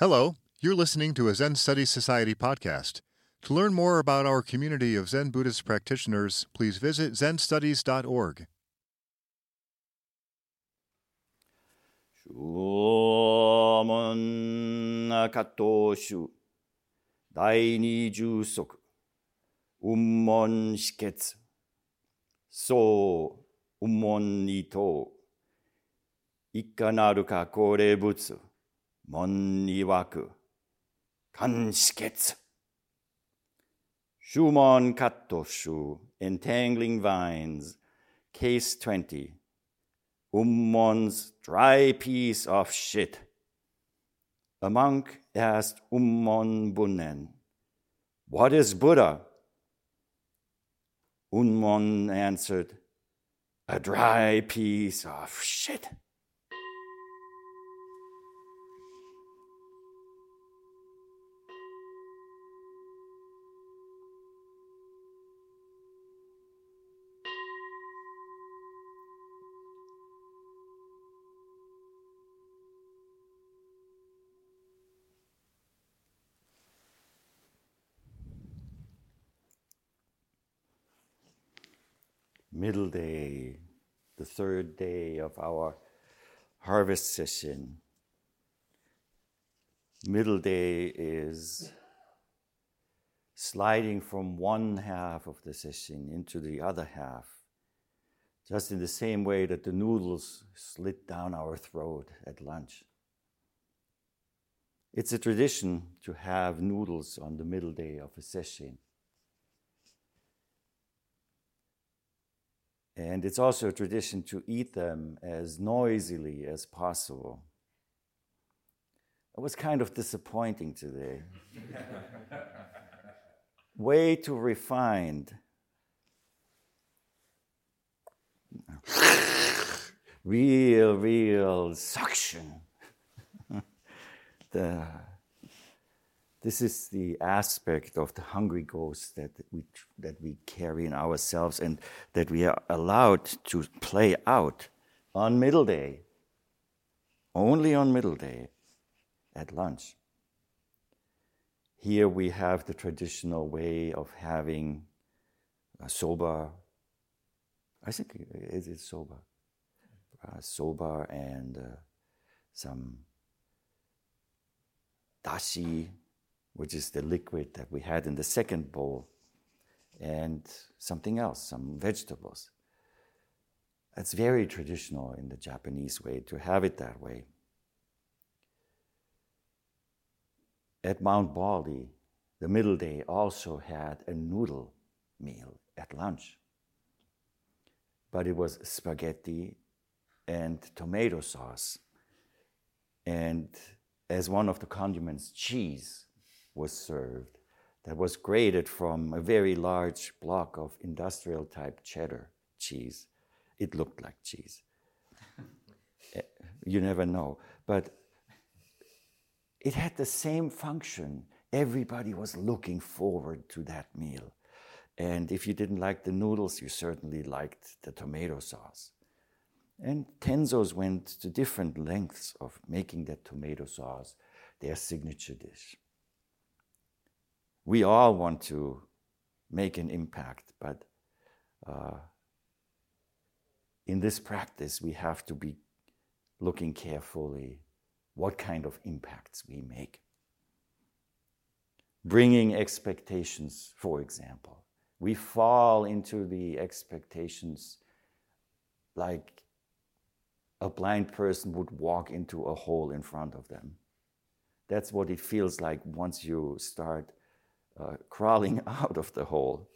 Hello, you're listening to a Zen Studies Society podcast. To learn more about our community of Zen Buddhist practitioners, please visit zenstudies.org. Shomon Dai Ummon Shiketsu So Ummon Nito ka Kakore Butsu. 門二等いかなるか高齢物門に湧く間止血 Schumann Kattoshu, Entangling Vines, Case 20. Ummon's dry piece of shit. A monk asked Ummon Bunnen, What is Buddha? Ummon answered, A dry piece of shit. Middle day, the third day of our harvest session. Middle day is sliding from one half of the session into the other half, just in the same way that the noodles slid down our throat at lunch. It's a tradition to have noodles on the middle day of a session. And it's also a tradition to eat them as noisily as possible. It was kind of disappointing today. Way too refined. real, real suction. the this is the aspect of the hungry ghost that we, that we carry in ourselves and that we are allowed to play out on middle day, only on middle day at lunch. Here we have the traditional way of having a soba. I think it is soba. Uh, soba and uh, some dashi, which is the liquid that we had in the second bowl, and something else, some vegetables. That's very traditional in the Japanese way to have it that way. At Mount Baldy, the middle day also had a noodle meal at lunch. But it was spaghetti and tomato sauce. And as one of the condiments, cheese was served that was grated from a very large block of industrial type cheddar cheese. It looked like cheese. Eh, you never know. But it had the same function. Everybody was looking forward to that meal. And if you didn't like the noodles, you certainly liked the tomato sauce. And Tenzos went to different lengths of making that tomato sauce their signature dish we all want to make an impact, but uh, in this practice, we have to be looking carefully what kind of impacts we make. Bringing expectations, for example. We fall into the expectations like a blind person would walk into a hole in front of them. That's what it feels like once you start uh, crawling out of the hole.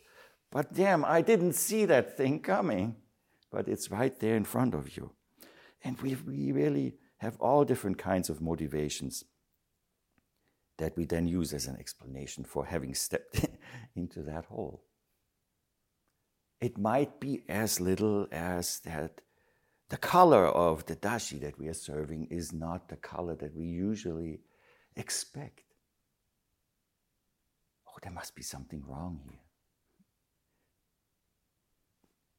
But damn, I didn't see that thing coming. But it's right there in front of you. And we, we really have all different kinds of motivations that we then use as an explanation for having stepped into that hole. It might be as little as that the color of the dashi that we are serving is not the color that we usually expect oh, there must be something wrong here.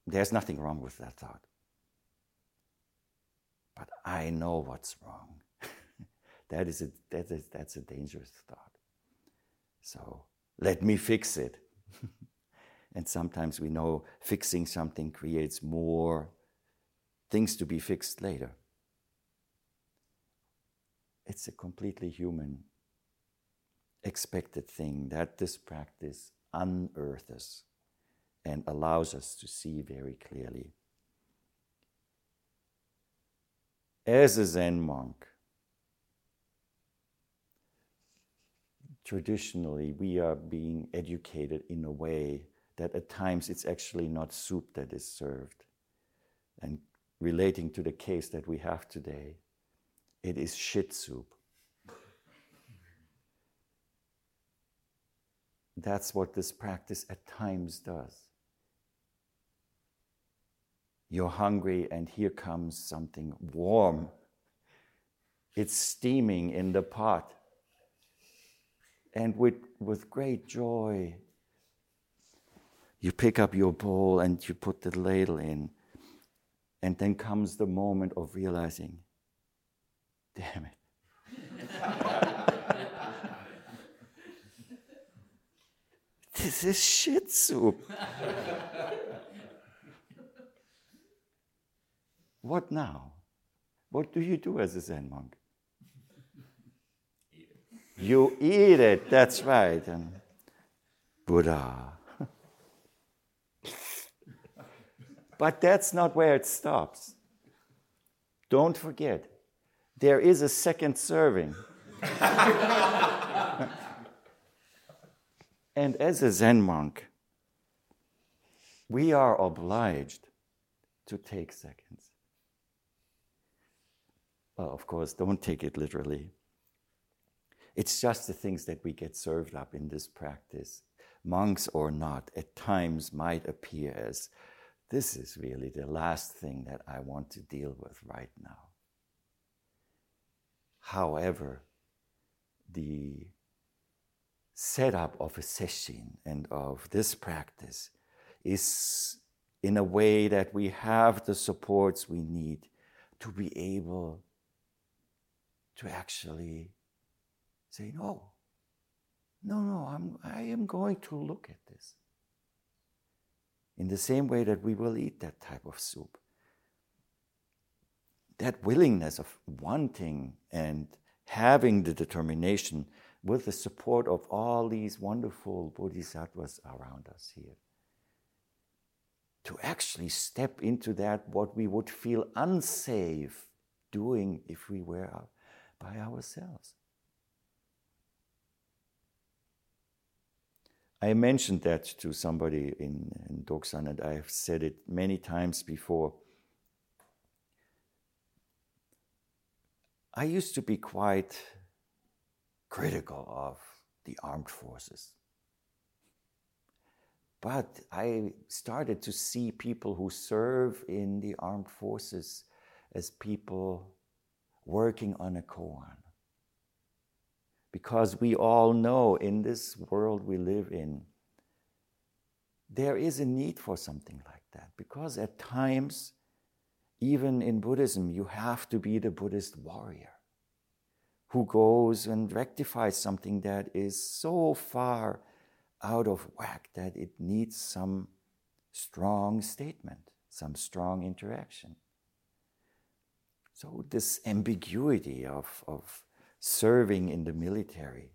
There's nothing wrong with that thought. But I know what's wrong. That is a, that is, that's a dangerous thought. So let me fix it. and sometimes we know fixing something creates more things to be fixed later. It's a completely human, expected thing that this practice unearths and allows us to see very clearly. As a Zen monk, traditionally we are being educated in a way that at times it's actually not soup that is served. And relating to the case that we have today, it is shit soup. That's what this practice at times does. You're hungry, and here comes something warm. It's steaming in the pot. And with, with great joy, you pick up your bowl and you put the ladle in. And then comes the moment of realizing, damn it. this is shit soup. what now? What do you do as a Zen monk? You eat it, that's right. And Buddha. but that's not where it stops. Don't forget, there is a second serving. and as a Zen monk, we are obliged to take seconds. Well, of course, don't take it literally. It's just the things that we get served up in this practice, monks or not, at times might appear as this is really the last thing that I want to deal with right now. However, the setup of a session and of this practice is in a way that we have the supports we need to be able to actually say, no, no, no, I'm, I am going to look at this. In the same way that we will eat that type of soup. That willingness of wanting and having the determination with the support of all these wonderful bodhisattvas around us here. To actually step into that, what we would feel unsafe doing if we were by ourselves. I mentioned that to somebody in, in Dokusan, and I've said it many times before. I used to be quite critical of the armed forces. But I started to see people who serve in the armed forces as people working on a koan because we all know in this world we live in, there is a need for something like that. Because at times, even in Buddhism, you have to be the Buddhist warrior who goes and rectifies something that is so far out of whack that it needs some strong statement, some strong interaction. So, this ambiguity of, of serving in the military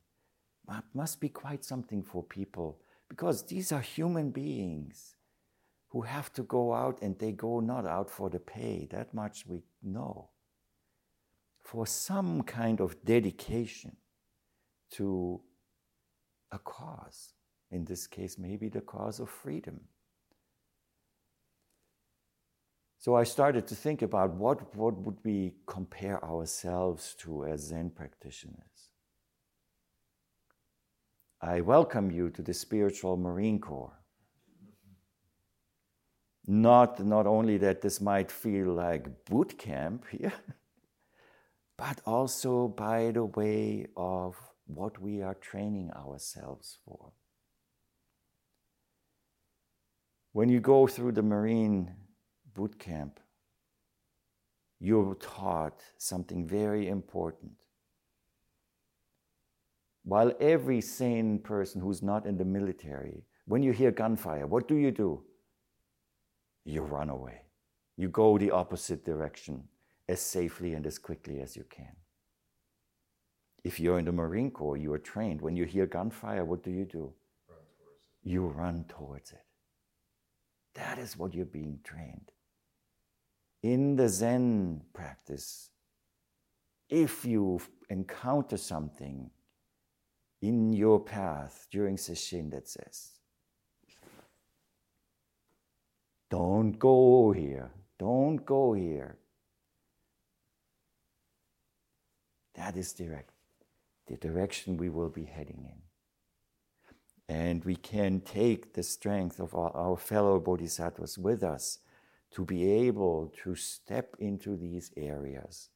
must be quite something for people because these are human beings who have to go out and they go not out for the pay, that much we know, for some kind of dedication to a cause. In this case, maybe the cause of freedom. So I started to think about what, what would we compare ourselves to as Zen practitioners. I welcome you to the Spiritual Marine Corps. Not, not only that this might feel like boot camp here, but also by the way of what we are training ourselves for. When you go through the Marine boot camp, you're taught something very important. While every sane person who's not in the military, when you hear gunfire, what do you do? You run away. You go the opposite direction as safely and as quickly as you can. If you're in the Marine Corps, you are trained. When you hear gunfire, what do you do? Run you run towards it. That is what you're being trained. In the Zen practice, if you encounter something in your path during sesshin that says, don't go here, don't go here. That is direct, the direction we will be heading in. And we can take the strength of our, our fellow bodhisattvas with us to be able to step into these areas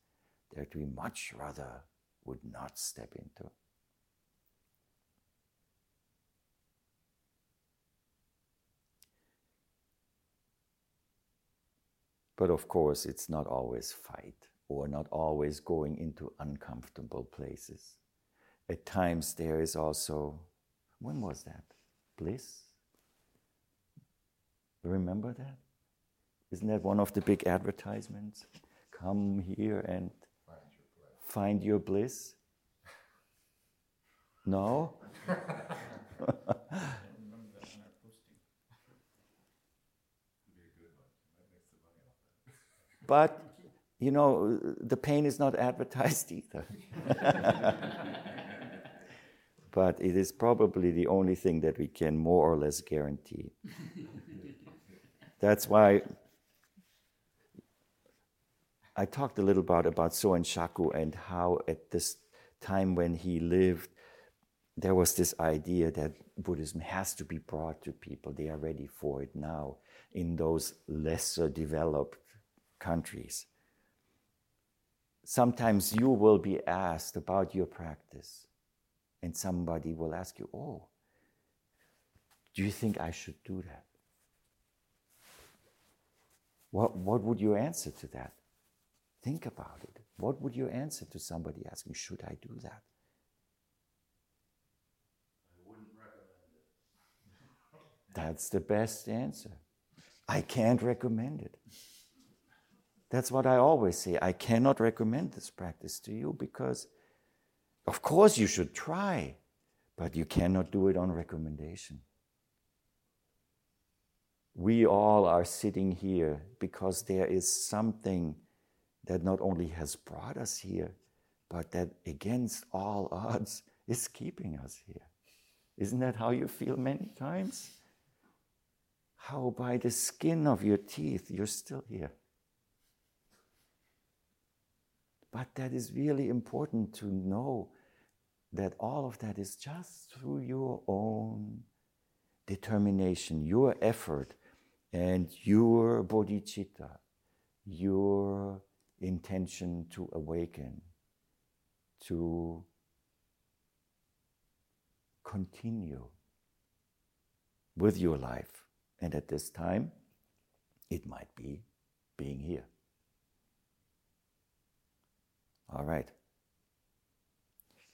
that we much rather would not step into. But of course, it's not always fight or not always going into uncomfortable places. At times, there is also, when was that? Bliss? Remember that? Isn't that one of the big advertisements? Come here and find your bliss. No? but, you know, the pain is not advertised either. but it is probably the only thing that we can more or less guarantee. That's why I talked a little bit about Soen Shaku and how at this time when he lived, there was this idea that Buddhism has to be brought to people. They are ready for it now in those lesser developed countries. Sometimes you will be asked about your practice, and somebody will ask you, Oh, do you think I should do that? What, what would you answer to that? Think about it. What would you answer to somebody asking, Should I do that? I wouldn't recommend it. That's the best answer. I can't recommend it. That's what I always say. I cannot recommend this practice to you because, of course, you should try, but you cannot do it on recommendation. We all are sitting here because there is something that not only has brought us here, but that against all odds is keeping us here. Isn't that how you feel many times? How by the skin of your teeth you're still here. But that is really important to know that all of that is just through your own determination, your effort, and your bodhicitta, your intention to awaken, to continue with your life. And at this time, it might be being here. All right.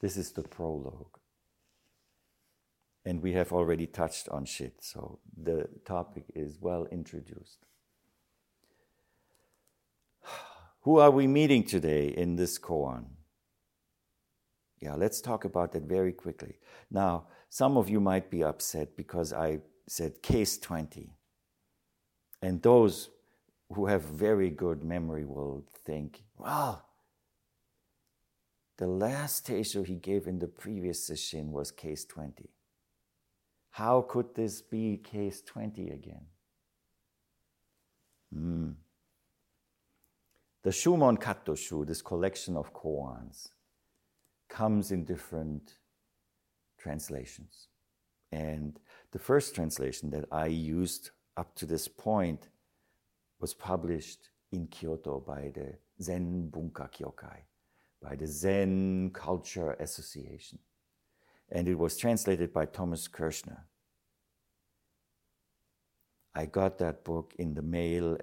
This is the prologue. And we have already touched on shit, so the topic is well introduced. Who are we meeting today in this koan? Yeah, let's talk about that very quickly. Now, some of you might be upset because I said case 20. And those who have very good memory will think, well, the last teisho he gave in the previous session was case 20. How could this be case 20 again? Hmm. The Shumon Kattoshu, this collection of koans, comes in different translations. And the first translation that I used up to this point was published in Kyoto by the Zen Bunka Kyokai, by the Zen Culture Association. And it was translated by Thomas Kirchner. I got that book in the mail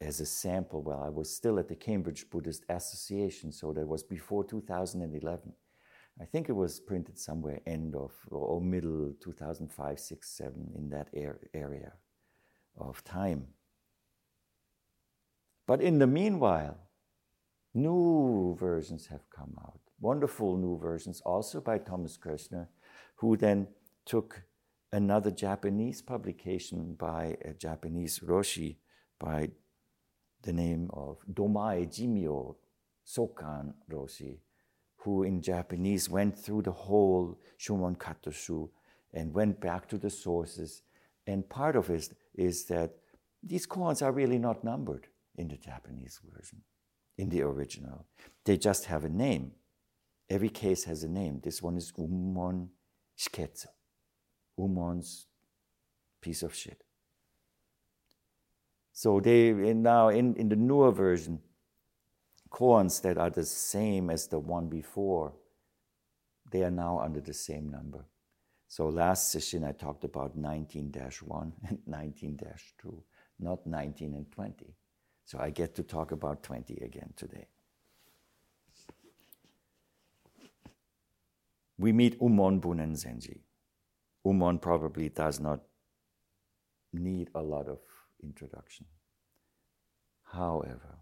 as a sample while I was still at the Cambridge Buddhist Association, so that was before 2011. I think it was printed somewhere end of or middle 2005, 6, 7 in that area of time. But in the meanwhile, new versions have come out. Wonderful new versions, also by Thomas Kirchner, who then took another Japanese publication by a Japanese Roshi by the name of Domae Jimyo Sokan Roshi, who in Japanese went through the whole Shumon Kattoshu and went back to the sources. And part of it is that these koans are really not numbered in the Japanese version, in the original. They just have a name. Every case has a name. This one is Umon Shiketsu. Umon's piece of shit. So they now in, in the newer version, koans that are the same as the one before, they are now under the same number. So last session I talked about 19-1 and 19-2, not 19 and 20. So I get to talk about 20 again today. We meet Umon Bunen Zenji. Umon probably does not need a lot of introduction. However,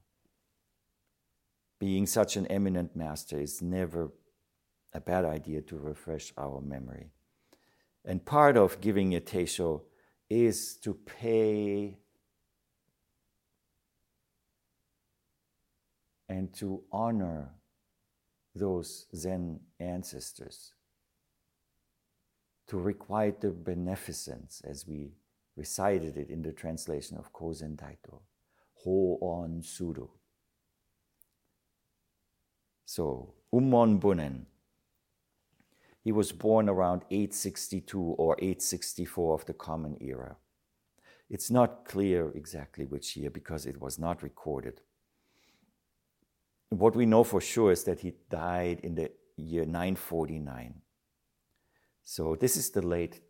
being such an eminent master is never a bad idea to refresh our memory. And part of giving a teisho is to pay and to honor those Zen ancestors, to requite their beneficence as we recited it in the translation of Kozen Taito, Ho On Suru. So, Umon Bunen, he was born around 862 or 864 of the Common Era. It's not clear exactly which year because it was not recorded. What we know for sure is that he died in the year 949. So, this is the late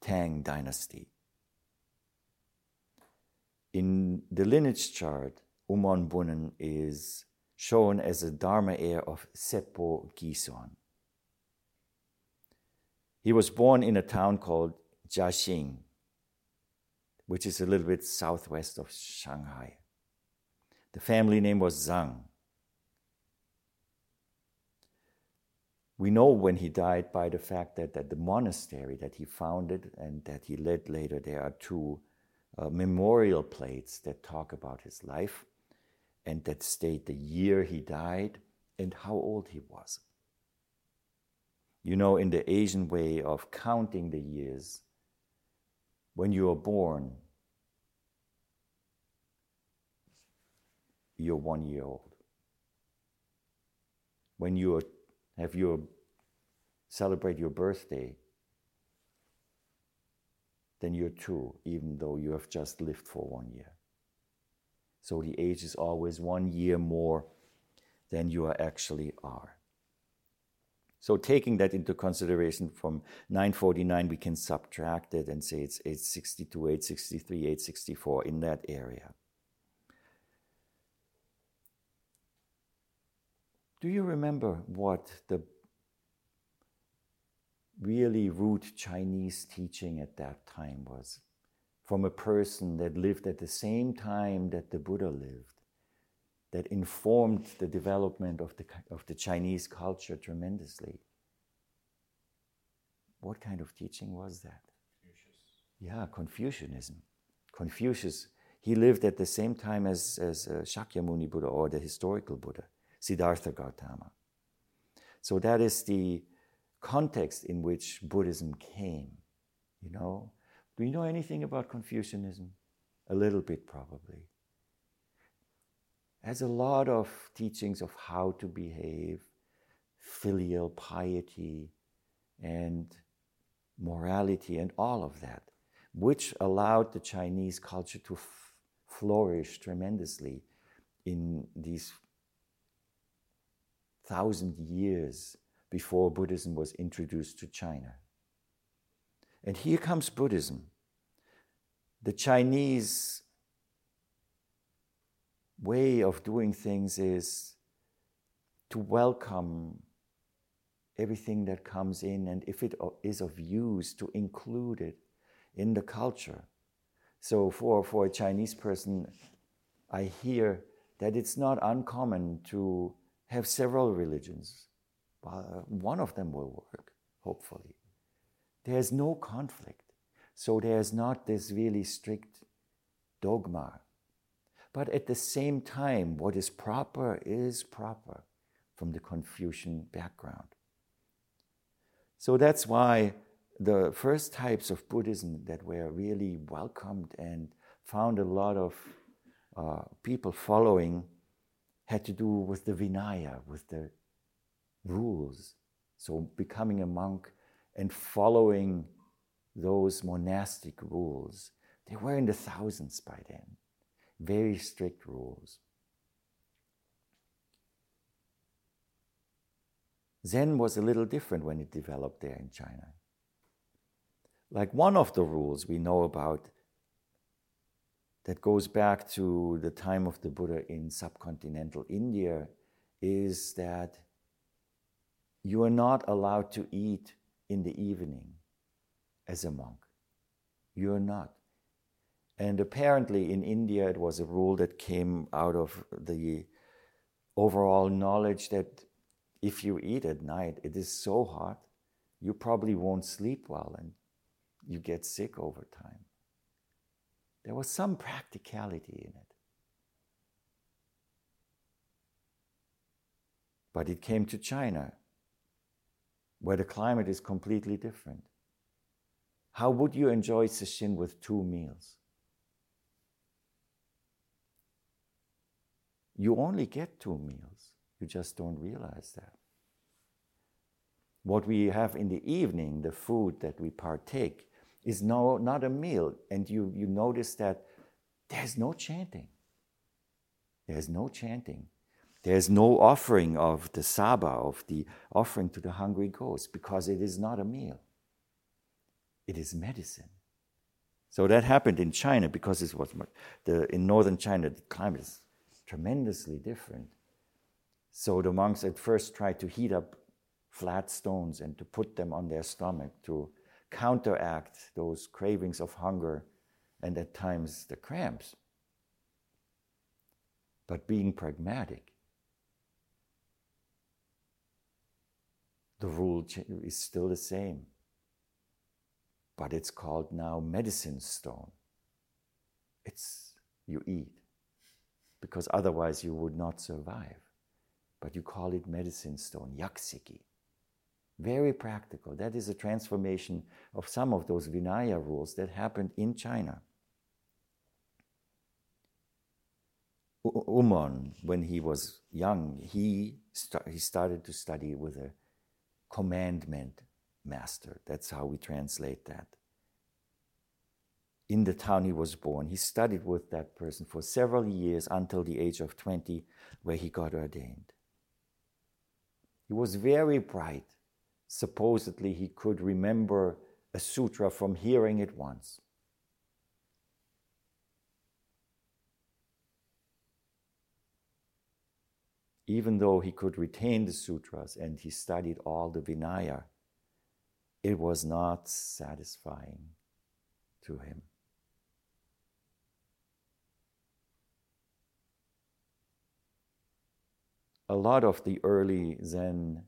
Tang dynasty. In the lineage chart, Umon Bunen is shown as a Dharma heir of Seppo Gison. He was born in a town called Jiaxing, which is a little bit southwest of Shanghai. The family name was Zhang. We know when he died by the fact that at the monastery that he founded and that he led later, there are two uh, memorial plates that talk about his life and that state the year he died and how old he was. You know, in the Asian way of counting the years, when you are born, you're one year old. When you have your celebrate your birthday, then you're two, even though you have just lived for one year. So the age is always one year more than you actually are. So taking that into consideration from 949, we can subtract it and say it's 862, 863, 864 in that area. Do you remember what the really root Chinese teaching at that time was? From a person that lived at the same time that the Buddha lived, that informed the development of the, of the Chinese culture tremendously. What kind of teaching was that? Confucius. Yeah, Confucianism. Confucius, he lived at the same time as, as uh, Shakyamuni Buddha or the historical Buddha. Siddhartha Gautama. So that is the context in which Buddhism came. You know, do you know anything about Confucianism? A little bit, probably. Has a lot of teachings of how to behave, filial piety, and morality, and all of that, which allowed the Chinese culture to f- flourish tremendously in these thousand years before Buddhism was introduced to China. And here comes Buddhism. The Chinese way of doing things is to welcome everything that comes in, and if it is of use, to include it in the culture. So, for, for a Chinese person, I hear that it's not uncommon to have several religions. Uh, one of them will work, hopefully. There's no conflict. So, there's not this really strict dogma. But at the same time, what is proper is proper from the Confucian background. So that's why the first types of Buddhism that were really welcomed and found a lot of uh, people following had to do with the Vinaya, with the rules. So becoming a monk and following those monastic rules. They were in the thousands by then, very strict rules. Zen was a little different when it developed there in China. Like one of the rules we know about that goes back to the time of the Buddha in subcontinental India is that you are not allowed to eat in the evening as a monk. You are not. And apparently in India, it was a rule that came out of the overall knowledge that if you eat at night, it is so hot, you probably won't sleep well and you get sick over time. There was some practicality in it. But it came to China, where the climate is completely different. How would you enjoy sesshin with two meals? You only get two meals. You just don't realize that. What we have in the evening, the food that we partake, is no, not a meal. And you, you notice that there's no chanting. There's no chanting. There's no offering of the saba, of the offering to the hungry ghost, because it is not a meal. It is medicine. So that happened in China because it was the, in northern China the climate is tremendously different. So the monks at first tried to heat up flat stones and to put them on their stomach to counteract those cravings of hunger and at times the cramps. But being pragmatic, the rule is still the same. But it's called now medicine stone. It's you eat, because otherwise you would not survive. But you call it medicine stone, yakuseki. Very practical. That is a transformation of some of those Vinaya rules that happened in China. U- when he was young, he, st- he started to study with a commandment master. That's how we translate that. In the town he was born, he studied with that person for several years until the age of 20, where he got ordained. He was very bright, supposedly he could remember a sutra from hearing it once. Even though he could retain the sutras and he studied all the Vinaya, it was not satisfying to him. A lot of the early Zen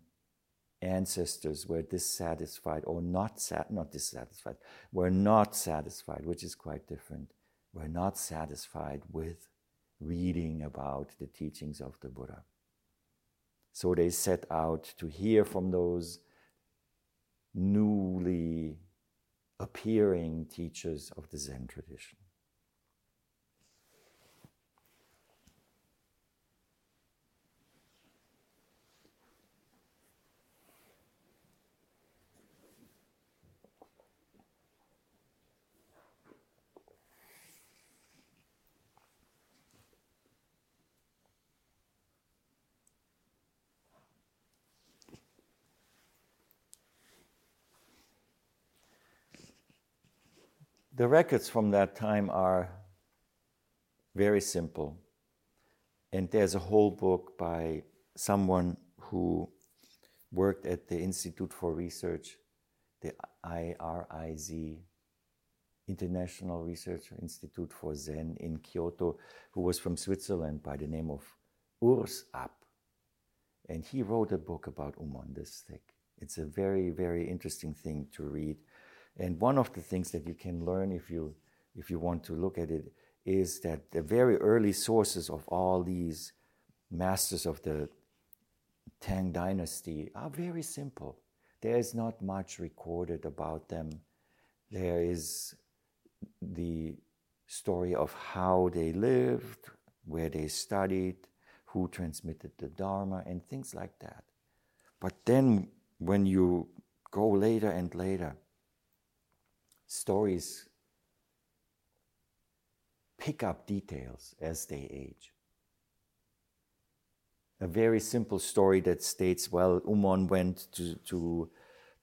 ancestors were dissatisfied or not sat, not dissatisfied, were not satisfied, which is quite different, were not satisfied with reading about the teachings of the Buddha. So they set out to hear from those newly appearing teachers of the Zen tradition. The records from that time are very simple. And there's a whole book by someone who worked at the Institute for Research, the IRIZ, International Research Institute for Zen in Kyoto, who was from Switzerland by the name of Urs App. And he wrote a book about Umon this thick. It's a very, very interesting thing to read. And one of the things that you can learn if you if you want to look at it is that the very early sources of all these masters of the Tang dynasty are very simple. There is not much recorded about them. There is the story of how they lived, where they studied, who transmitted the Dharma, and things like that. But then when you go later and later, stories pick up details as they age. A very simple story that states well, Umon went to, to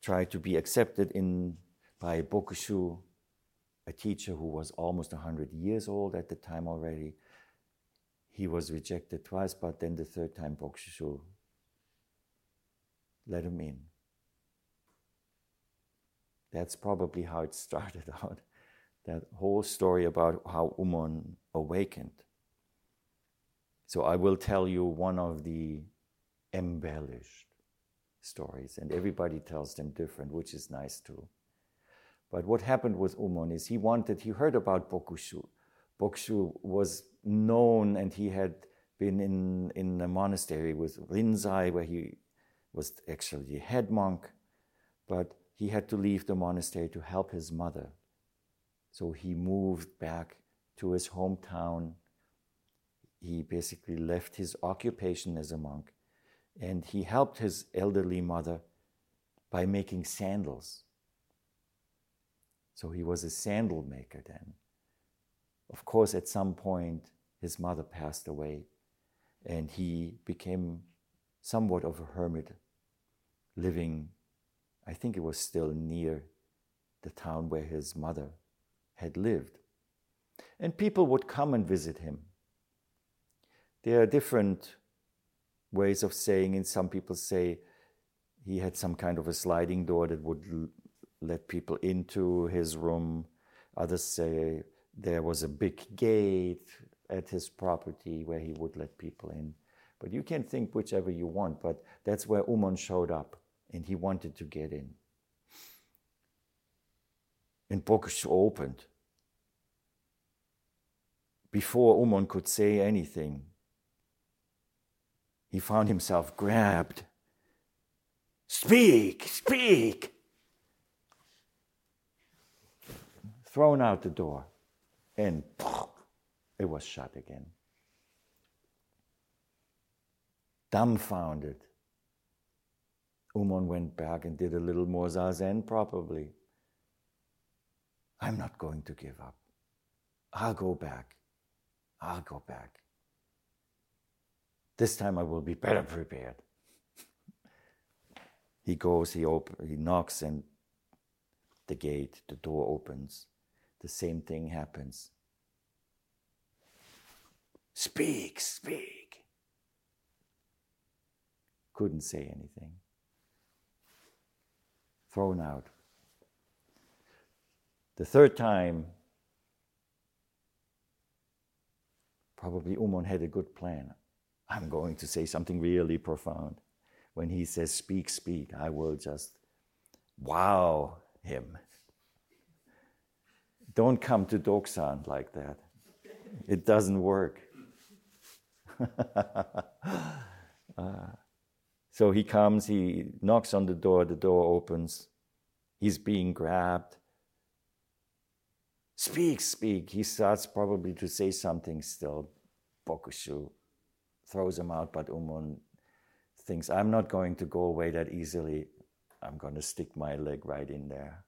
try to be accepted in, by Bokushu, a teacher who was almost 100 years old at the time already. He was rejected twice, but then the third time Bokushu let him in. That's probably how it started out. That whole story about how Umon awakened. So I will tell you one of the embellished stories, and everybody tells them different, which is nice too. But what happened with Umon is he wanted, he heard about Bokushu. Bokushu was known and he had been in, in a monastery with Rinzai, where he was actually a head monk, but he had to leave the monastery to help his mother. So he moved back to his hometown. He basically left his occupation as a monk and he helped his elderly mother by making sandals. So he was a sandal maker then. Of course, at some point, his mother passed away and he became somewhat of a hermit, living, I think it was still near the town where his mother had lived. And people would come and visit him. There are different ways of saying and Some people say he had some kind of a sliding door that would l- let people into his room. Others say there was a big gate at his property where he would let people in. But you can think whichever you want, but that's where Umon showed up and he wanted to get in. And Bokushu opened. Before Umon could say anything, he found himself grabbed. Speak, speak! Thrown out the door, and it was shut again. Dumbfounded, Umon went back and did a little more zazen, probably. I'm not going to give up. I'll go back. I'll go back. This time I will be better prepared. he goes, he, op- he knocks, and the gate, the door opens. The same thing happens. Speak, speak. Couldn't say anything. Thrown out. The third time, probably Umon had a good plan. I'm going to say something really profound. When he says, Speak, speak, I will just wow him. Don't come to Dokusan like that. It doesn't work. uh, so he comes, he knocks on the door, the door opens, he's being grabbed. Speak, speak. He starts probably to say something still. Bokushu throws him out, but Umon thinks, I'm not going to go away that easily. I'm going to stick my leg right in there,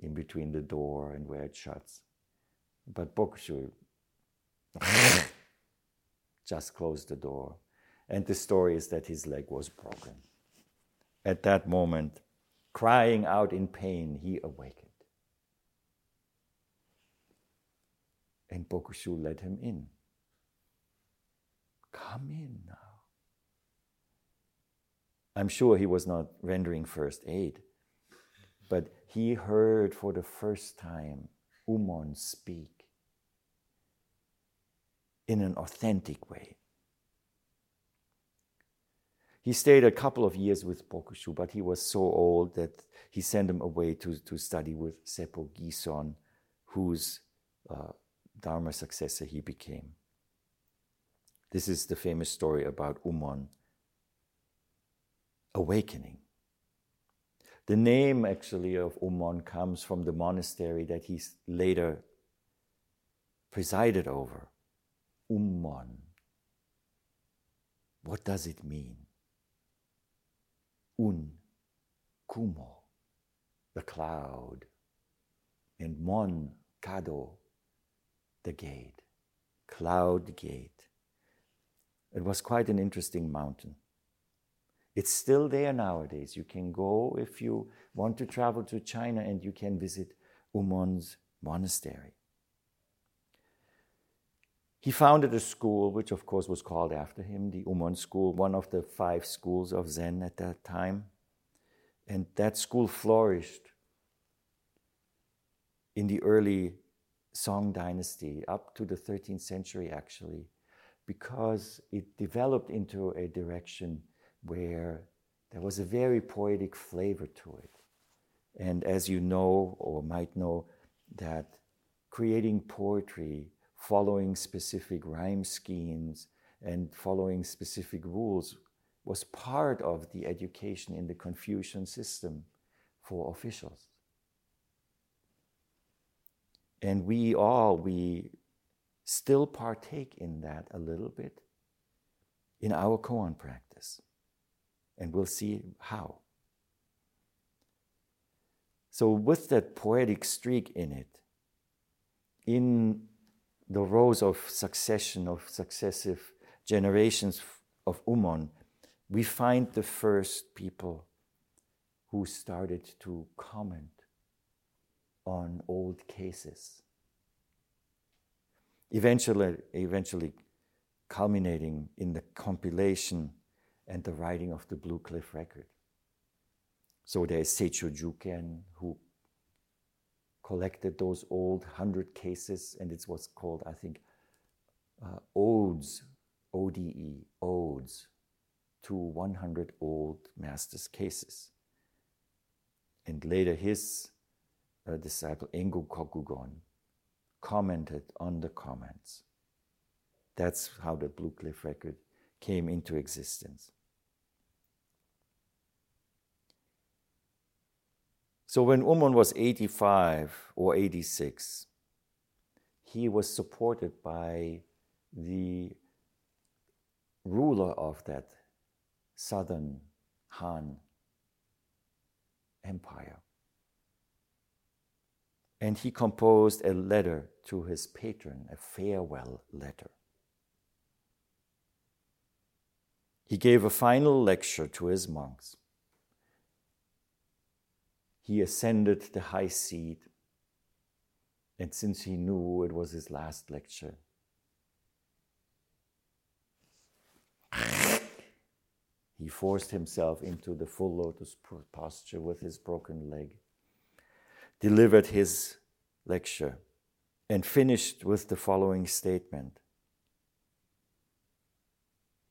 in between the door and where it shuts. But Bokushu just closed the door. And the story is that his leg was broken. At that moment, crying out in pain, he awakened. And Bokushu let him in. Come in now. I'm sure he was not rendering first aid, but he heard for the first time Umon speak in an authentic way. He stayed a couple of years with Bokushu, but he was so old that he sent him away to, to study with Seppo Gison, whose uh, Dharma successor he became. This is the famous story about Umon awakening. The name actually of Umon comes from the monastery that he later presided over. Ummon. What does it mean? Un, kumo, the cloud, and mon, kado, the gate, cloud gate. It was quite an interesting mountain. It's still there nowadays. You can go if you want to travel to China and you can visit Umon's monastery. He founded a school, which of course was called after him, the Umon School, one of the five schools of Zen at that time. And that school flourished in the early Song dynasty, up to the 13th century actually, because it developed into a direction where there was a very poetic flavor to it. And as you know or might know, that creating poetry, following specific rhyme schemes, and following specific rules was part of the education in the Confucian system for officials. And we all, we still partake in that a little bit in our koan practice. And we'll see how. So, with that poetic streak in it, in the rows of succession of successive generations of Umon, we find the first people who started to comment on old cases. Eventually, eventually culminating in the compilation and the writing of the Blue Cliff Record. So there is Setcho Juken, who collected those old hundred cases, and it's what's called, I think, uh, odes, ODE, odes to 100 old masters' cases. And later his uh, disciple Engo Kokugon commented on the comments. That's how the Blue Cliff Record came into existence. So when Umon was 85 or 86, he was supported by the ruler of that southern Han Empire. And he composed a letter to his patron, a farewell letter. He gave a final lecture to his monks. He ascended the high seat, and since he knew it was his last lecture, he forced himself into the full lotus posture with his broken leg, delivered his lecture, and finished with the following statement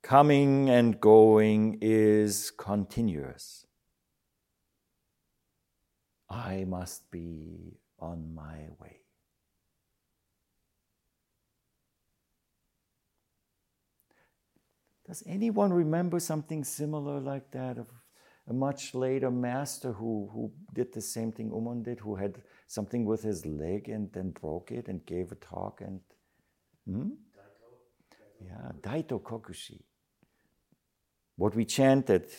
Coming and going is continuous. I must be on my way. Does anyone remember something similar like that of a much later master who, who did the same thing Umon did, who had something with his leg and then broke it and gave a talk and hmm? yeah, Daito Kokushi what we chanted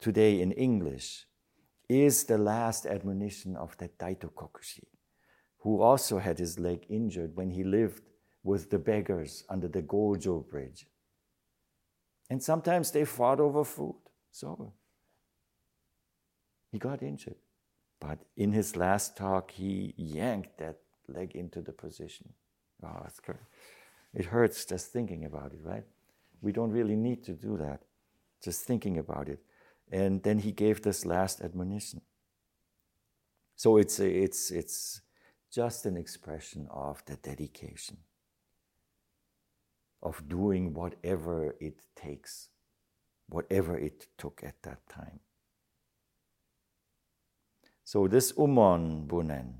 today in English is the last admonition of that Daito Kokushi, who also had his leg injured when he lived with the beggars under the Gojo Bridge. And sometimes they fought over food. So he got injured. But in his last talk, he yanked that leg into the position. Oh, it's It hurts just thinking about it, right? We don't really need to do that just thinking about it. And then he gave this last admonition. So it's, it's, it's just an expression of the dedication, of doing whatever it takes, whatever it took at that time. So this Umon Bunen,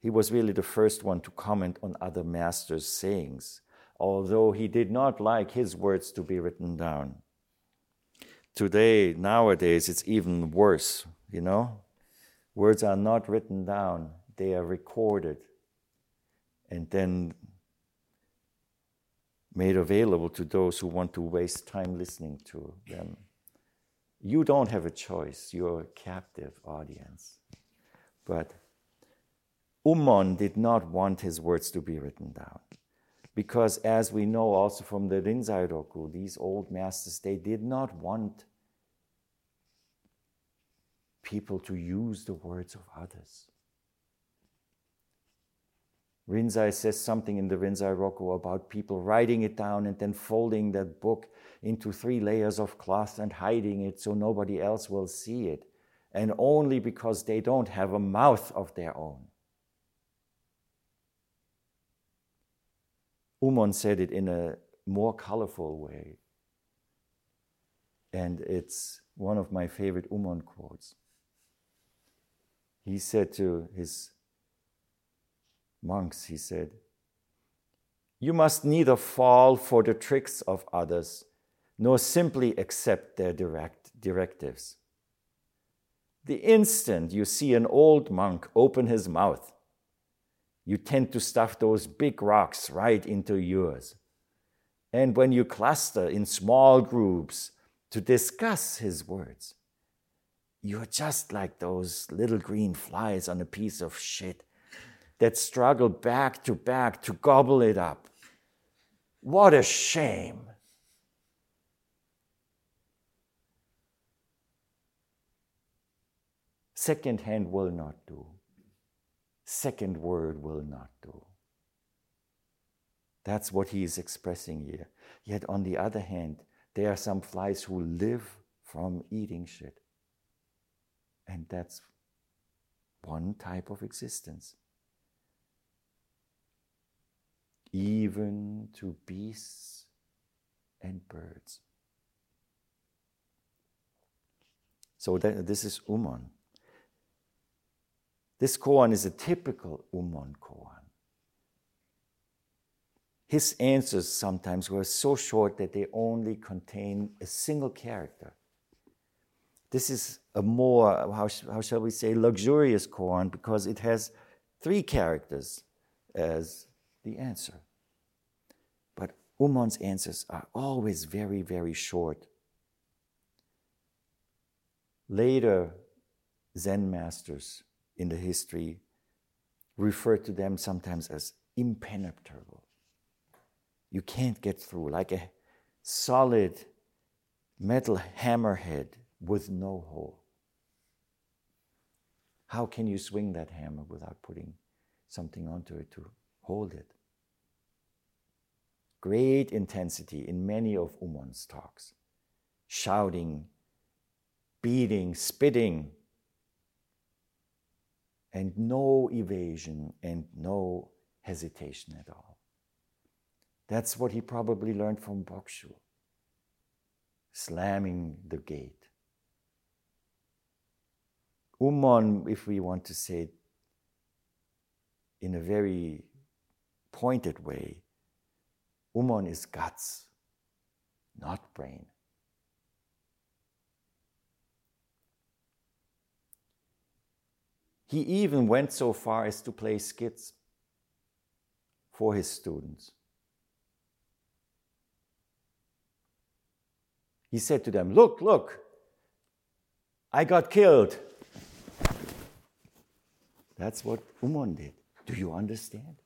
he was really the first one to comment on other masters' sayings, although he did not like his words to be written down. Today, nowadays, it's even worse, you know? Words are not written down, they are recorded and then made available to those who want to waste time listening to them. You don't have a choice, you're a captive audience. But Umon did not want his words to be written down. Because as we know also from the Rinzai Roku, these old masters, they did not want people to use the words of others. Rinzai says something in the Rinzai Roku about people writing it down and then folding that book into three layers of cloth and hiding it so nobody else will see it, and only because they don't have a mouth of their own. Umon said it in a more colorful way, and it's one of my favorite Umon quotes. He said to his monks, he said, You must neither fall for the tricks of others, nor simply accept their direct directives. The instant you see an old monk open his mouth, you tend to stuff those big rocks right into yours. And when you cluster in small groups to discuss his words, you're just like those little green flies on a piece of shit that struggle back to back to gobble it up. What a shame. Second hand will not do. Second word will not do. That's what he is expressing here. Yet, on the other hand, there are some flies who live from eating shit. And that's one type of existence. even to beasts and birds. So that, this is Umon. This koan is a typical Umon koan. His answers sometimes were so short that they only contain a single character. This is a more, how, how shall we say, luxurious koan because it has three characters as the answer. But Umon's answers are always very, very short. Later, Zen masters in the history refer to them sometimes as impenetrable. You can't get through, like a solid metal hammerhead with no hole. How can you swing that hammer without putting something onto it to hold it? great intensity in many of Umon's talks shouting, beating, spitting, and no evasion and no hesitation at all. That's what he probably learned from Bokushu, slamming the gate. Umon, if we want to say it in a very pointed way, Umon is guts, not brain. He even went so far as to play skits for his students. He said to them, Look, look, I got killed. That's what Umon did. Do you understand?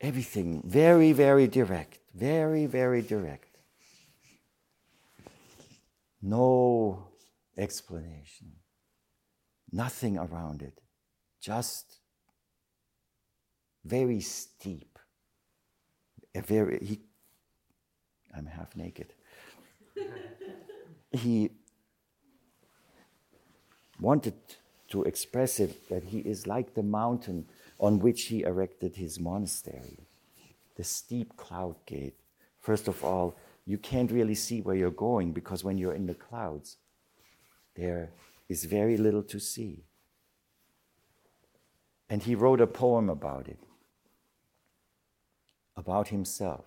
Everything very, very direct. Very, very direct. No explanation. Nothing around it. Just very steep. A very he I'm half naked. he wanted to express it that he is like the mountain on which he erected his monastery, the steep cloud gate. First of all, you can't really see where you're going because when you're in the clouds, there is very little to see. And he wrote a poem about it, about himself.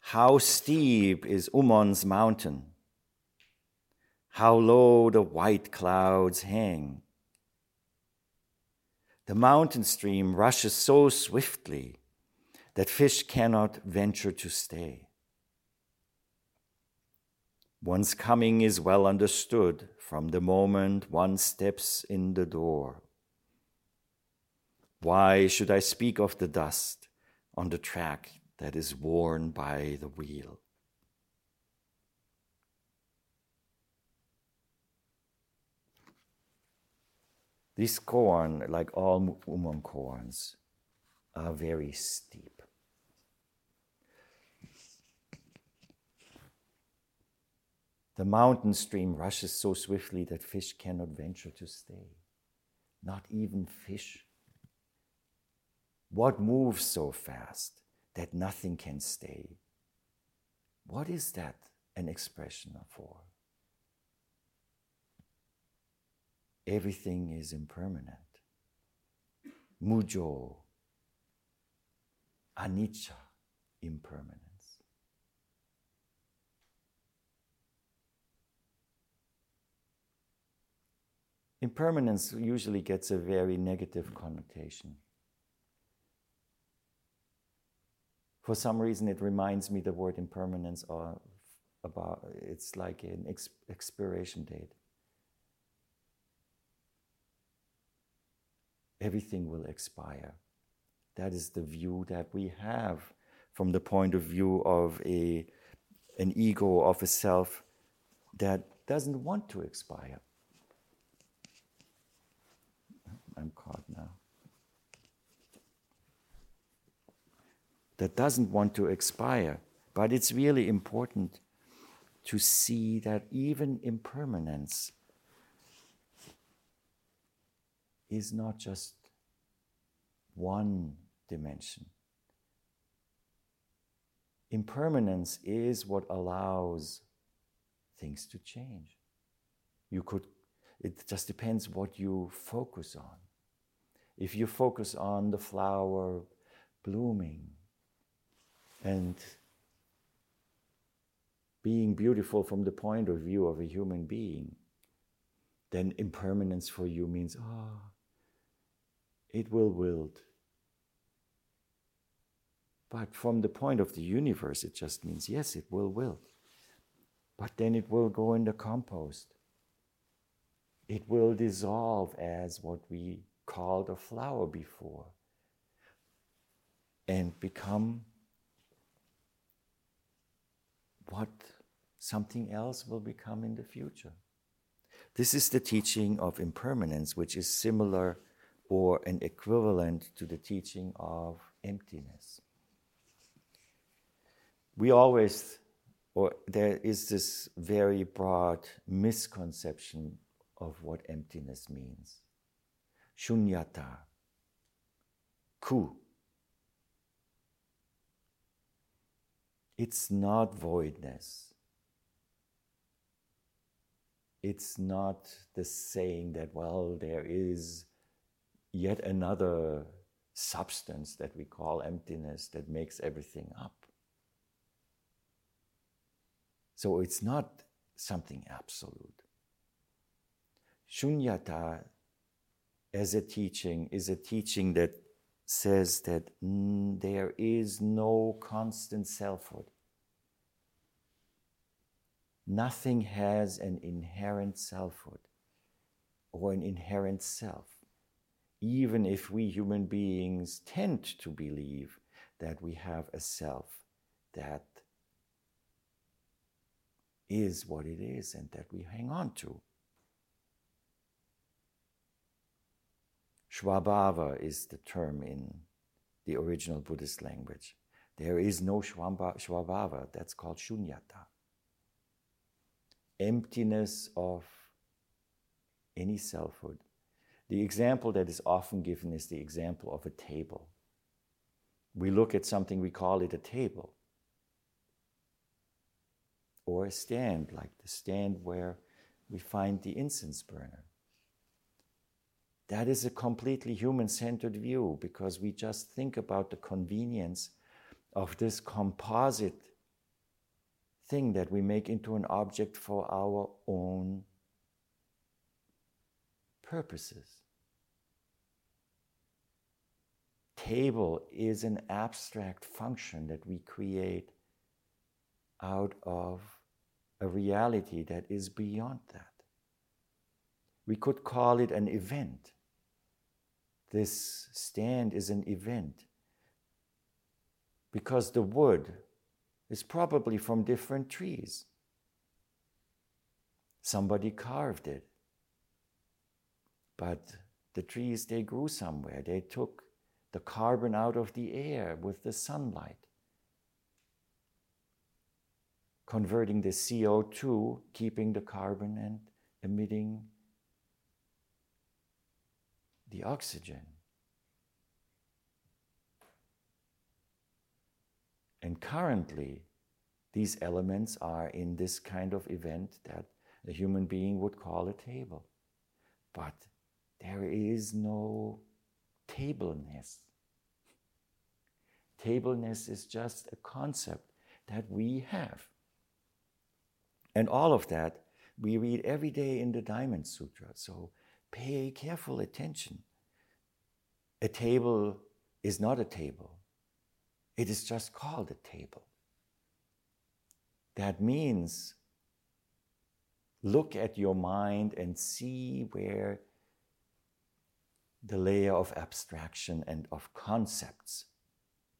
How steep is Umon's mountain? How low the white clouds hang. The mountain stream rushes so swiftly that fish cannot venture to stay. One's coming is well understood from the moment one steps in the door. Why should I speak of the dust on the track that is worn by the wheel? These koan, like all Umon koans, are very steep. The mountain stream rushes so swiftly that fish cannot venture to stay. Not even fish. What moves so fast that nothing can stay? What is that an expression for? everything is impermanent. Mujo, anicca, impermanence. Impermanence usually gets a very negative connotation. For some reason, it reminds me the word impermanence or about it's like an expiration date. everything will expire. That is the view that we have from the point of view of a, an ego, of a self that doesn't want to expire. I'm caught now. That doesn't want to expire. But it's really important to see that even impermanence is not just one dimension. Impermanence is what allows things to change. You could, it just depends what you focus on. If you focus on the flower blooming and being beautiful from the point of view of a human being, then impermanence for you means, oh, it will wilt. But from the point of the universe, it just means yes, it will wilt. But then it will go in the compost. It will dissolve as what we called a flower before and become what something else will become in the future. This is the teaching of impermanence, which is similar or an equivalent to the teaching of emptiness. We always, or there is this very broad misconception of what emptiness means. Shunyata, ku. It's not voidness. It's not the saying that, well, there is yet another substance that we call emptiness that makes everything up. So it's not something absolute. Shunyata, as a teaching, is a teaching that says that mm, there is no constant selfhood. Nothing has an inherent selfhood or an inherent self even if we human beings tend to believe that we have a self that is what it is and that we hang on to. Svabhava is the term in the original Buddhist language. There is no Svabhava, that's called Shunyata. Emptiness of any selfhood. The example that is often given is the example of a table. We look at something, we call it a table. Or a stand, like the stand where we find the incense burner. That is a completely human centered view because we just think about the convenience of this composite thing that we make into an object for our own purposes. Table is an abstract function that we create out of a reality that is beyond that. We could call it an event. This stand is an event because the wood is probably from different trees. Somebody carved it. But the trees, they grew somewhere. They took the carbon out of the air with the sunlight, converting the CO2, keeping the carbon and emitting the oxygen. And currently, these elements are in this kind of event that a human being would call a table. But there is no tableness. Tableness is just a concept that we have. And all of that we read every day in the Diamond Sutra. So pay careful attention. A table is not a table, it is just called a table. That means look at your mind and see where the layer of abstraction and of concepts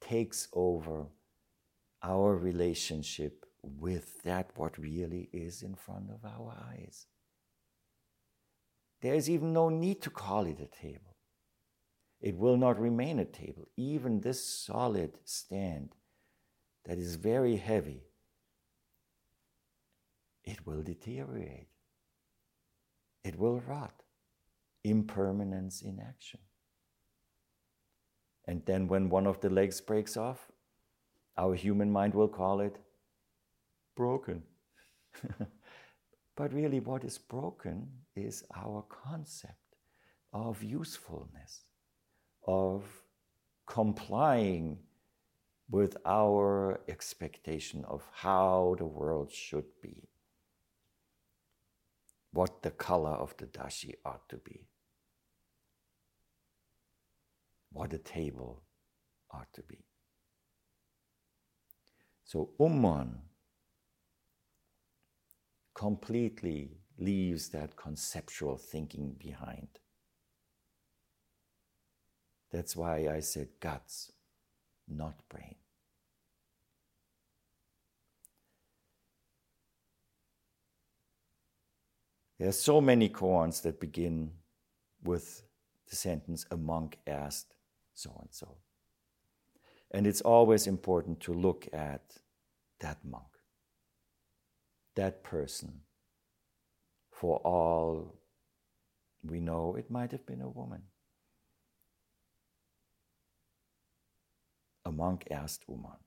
takes over our relationship with that what really is in front of our eyes. There is even no need to call it a table. It will not remain a table. Even this solid stand that is very heavy, it will deteriorate. It will rot impermanence in action. And then when one of the legs breaks off, our human mind will call it broken. but really, what is broken is our concept of usefulness, of complying with our expectation of how the world should be, what the color of the dashi ought to be what a table ought to be. So Umon completely leaves that conceptual thinking behind. That's why I said guts, not brain. There are so many koans that begin with the sentence, a monk asked, so and so. And it's always important to look at that monk, that person. For all we know, it might have been a woman. A monk asked Umon.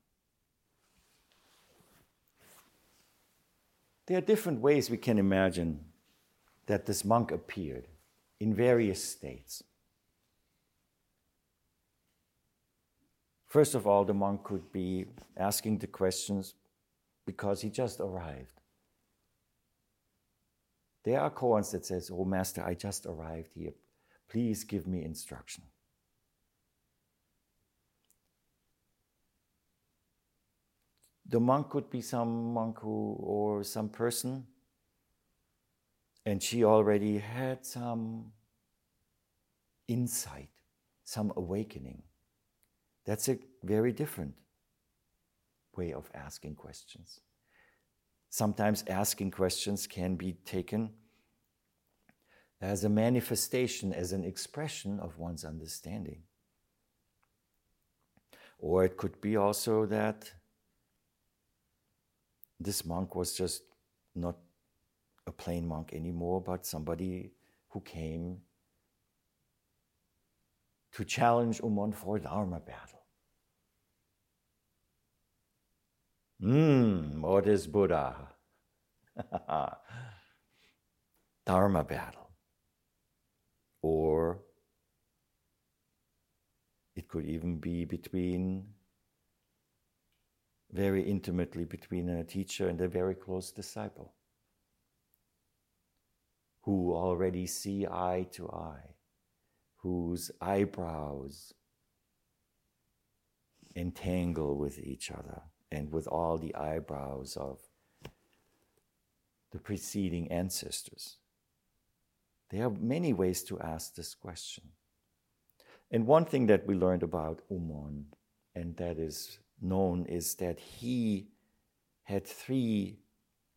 There are different ways we can imagine that this monk appeared in various states. First of all, the monk could be asking the questions because he just arrived. There are koans that says, "Oh, master, I just arrived here. Please give me instruction." The monk could be some monk who, or some person, and she already had some insight, some awakening. That's a very different way of asking questions. Sometimes asking questions can be taken as a manifestation, as an expression of one's understanding. Or it could be also that this monk was just not a plain monk anymore, but somebody who came to challenge Umon for a Dharma battle. Hmm, what is Buddha? Dharma battle. Or it could even be between, very intimately between a teacher and a very close disciple who already see eye to eye, whose eyebrows entangle with each other and with all the eyebrows of the preceding ancestors. There are many ways to ask this question. And one thing that we learned about Umon, and that is known, is that he had three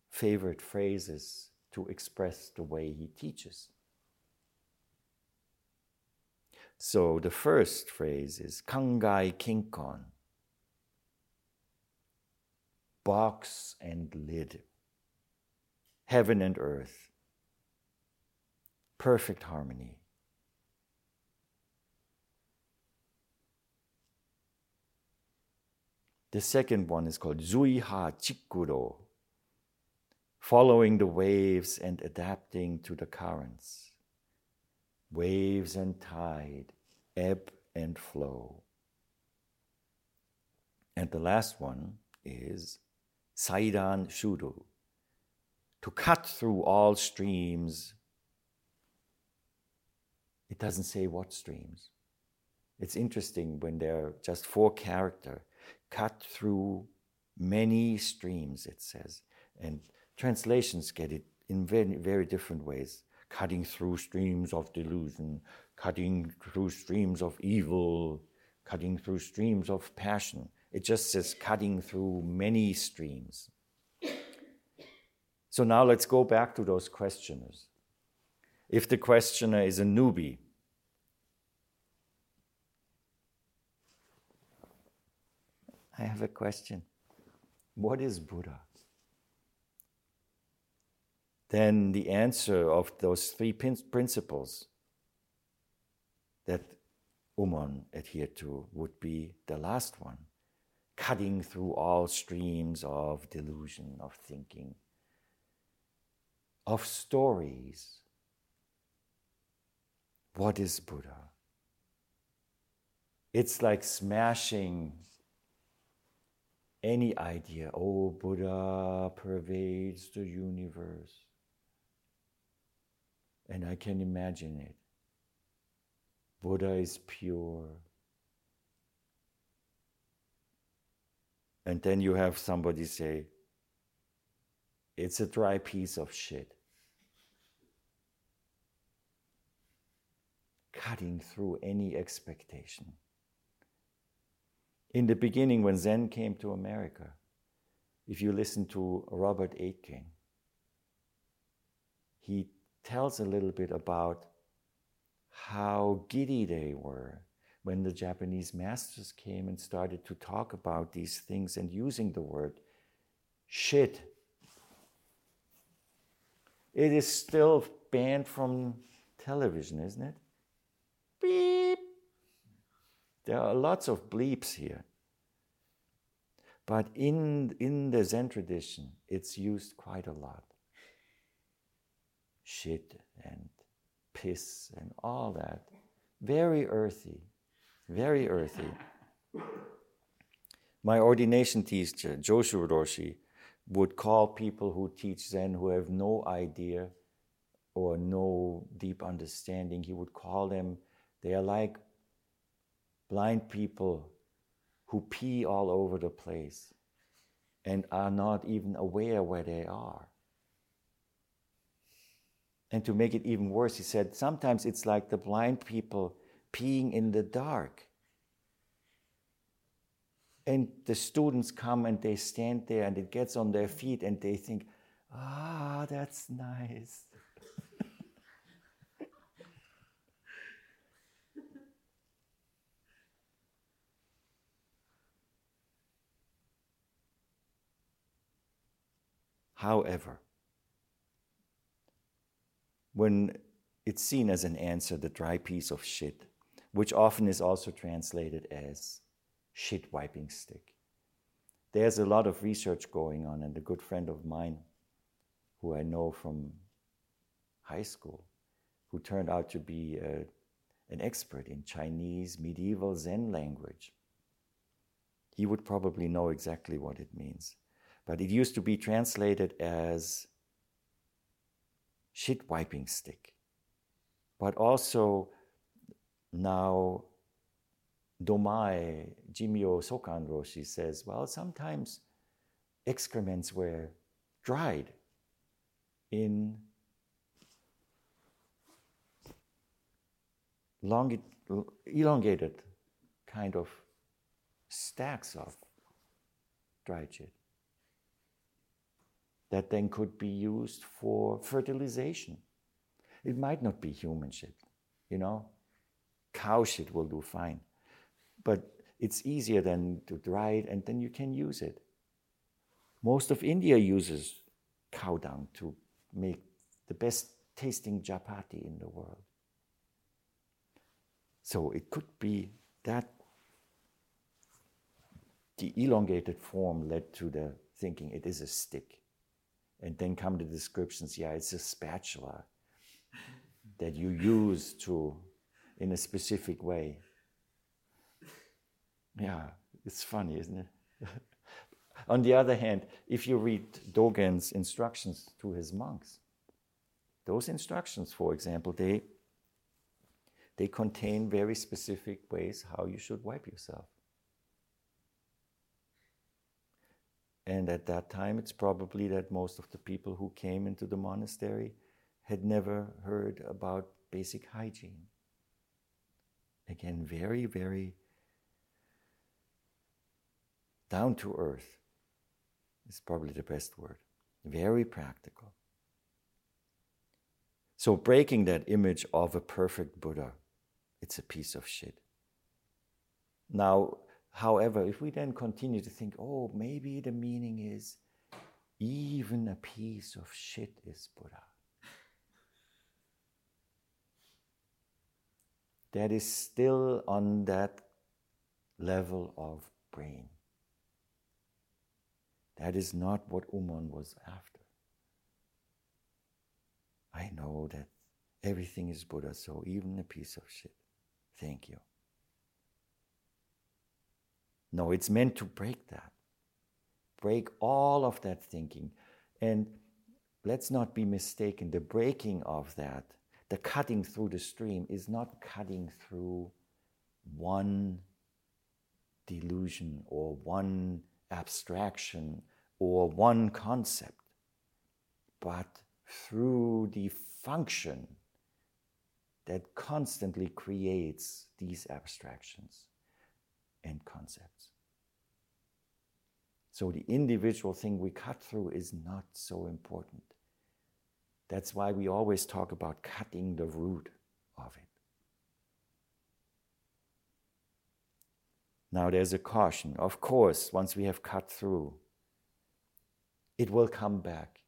favorite phrases to express the way he teaches. So the first phrase is Kangai Kenkon, box and lid, heaven and earth, perfect harmony. The second one is called Zuiha Chikuro, following the waves and adapting to the currents. Waves and tide, ebb and flow. And the last one is Setsudan Shuru, to cut through all streams. It doesn't say what streams. It's interesting when they're just four character cut through many streams, it says. And translations get it in very, very different ways cutting through streams of delusion, cutting through streams of evil, cutting through streams of passion. It just says cutting through many streams. So now let's go back to those questioners. If the questioner is a newbie, I have a question. What is Buddha? Then the answer of those three principles that Umon adhered to would be the last one cutting through all streams of delusion, of thinking, of stories. What is Buddha? It's like smashing any idea, oh, Buddha pervades the universe. And I can imagine it. Buddha is pure. And then you have somebody say, it's a dry piece of shit. Cutting through any expectation in the beginning when Zen came to America, if you listen to Robert Aitken, he tells a little bit about how giddy they were when the Japanese masters came and started to talk about these things and using the word shit. It is still banned from television, isn't it? Beep. There are lots of bleeps here. But in, in the Zen tradition, it's used quite a lot. Shit and piss and all that. Very earthy, very earthy. My ordination teacher, Joshu Roshi, would call people who teach Zen who have no idea or no deep understanding, he would call them, they are like blind people who pee all over the place and are not even aware where they are. And to make it even worse, he said, sometimes it's like the blind people peeing in the dark. And the students come and they stand there and it gets on their feet and they think, ah, that's nice. However, when it's seen as an answer, the dry piece of shit, which often is also translated as shit wiping stick. There's a lot of research going on, and a good friend of mine, who I know from high school, who turned out to be a, uh, an expert in Chinese medieval Zen language. He would probably know exactly what it means. But it used to be translated as shit wiping stick. But also now Domai Jimyo Sokan Roshi says, well, sometimes excrements were dried in long, elongated kind of stacks of dried shit that then could be used for fertilization. It might not be human shit, you know. Cow shit will do fine. But it's easier than to dry it and then you can use it. Most of India uses cow dung to make the best tasting chapati in the world. So it could be that the elongated form led to the thinking it is a stick. And then come the descriptions yeah, it's a spatula that you use to in a specific way. Yeah, it's funny, isn't it? On the other hand, if you read Dogen's instructions to his monks, those instructions, for example, they they contain very specific ways how you should wipe yourself. And at that time, it's probably that most of the people who came into the monastery had never heard about basic hygiene. Again, very, very down to earth is probably the best word. Very practical. So, breaking that image of a perfect Buddha, it's a piece of shit. Now, However, if we then continue to think, oh, maybe the meaning is even a piece of shit is Buddha. That is still on that level of brain. That is not what Umon was after. I know that everything is Buddha, so even a piece of shit. Thank you. No, it's meant to break that. Break all of that thinking. And let's not be mistaken, the breaking of that, the cutting through the stream, is not cutting through one delusion or one abstraction or one concept, but through the function that constantly creates these abstractions and concepts. So the individual thing we cut through is not so important. That's why we always talk about cutting the root of it. Now there's a caution. Of course, once we have cut through, it will come back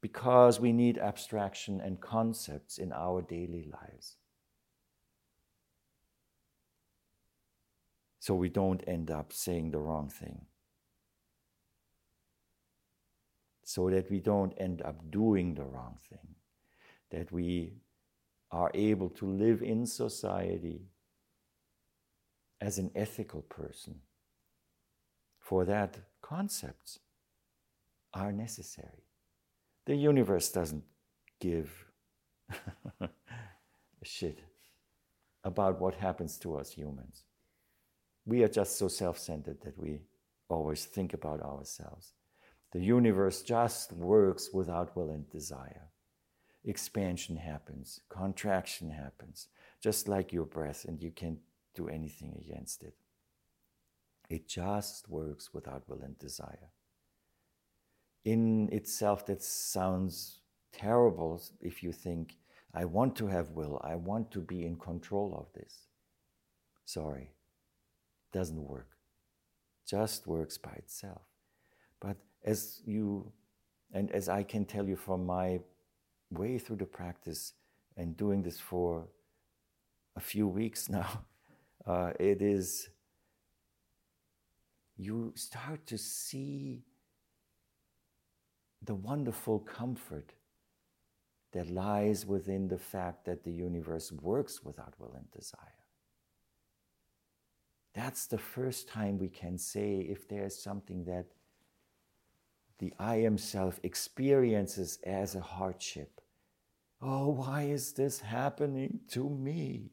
because we need abstraction and concepts in our daily lives. So we don't end up saying the wrong thing. so that we don't end up doing the wrong thing, that we are able to live in society as an ethical person. For that, concepts are necessary. The universe doesn't give a shit about what happens to us humans. We are just so self centered that we always think about ourselves. The universe just works without will and desire. Expansion happens, contraction happens, just like your breath, and you can't do anything against it. It just works without will and desire. In itself, that sounds terrible if you think, I want to have will, I want to be in control of this. Sorry, doesn't work. Just works by itself. But as you And as I can tell you from my way through the practice and doing this for a few weeks now, uh, it is, you start to see the wonderful comfort that lies within the fact that the universe works without will and desire. That's the first time we can say if there's something that the I am self experiences as a hardship. Oh, why is this happening to me?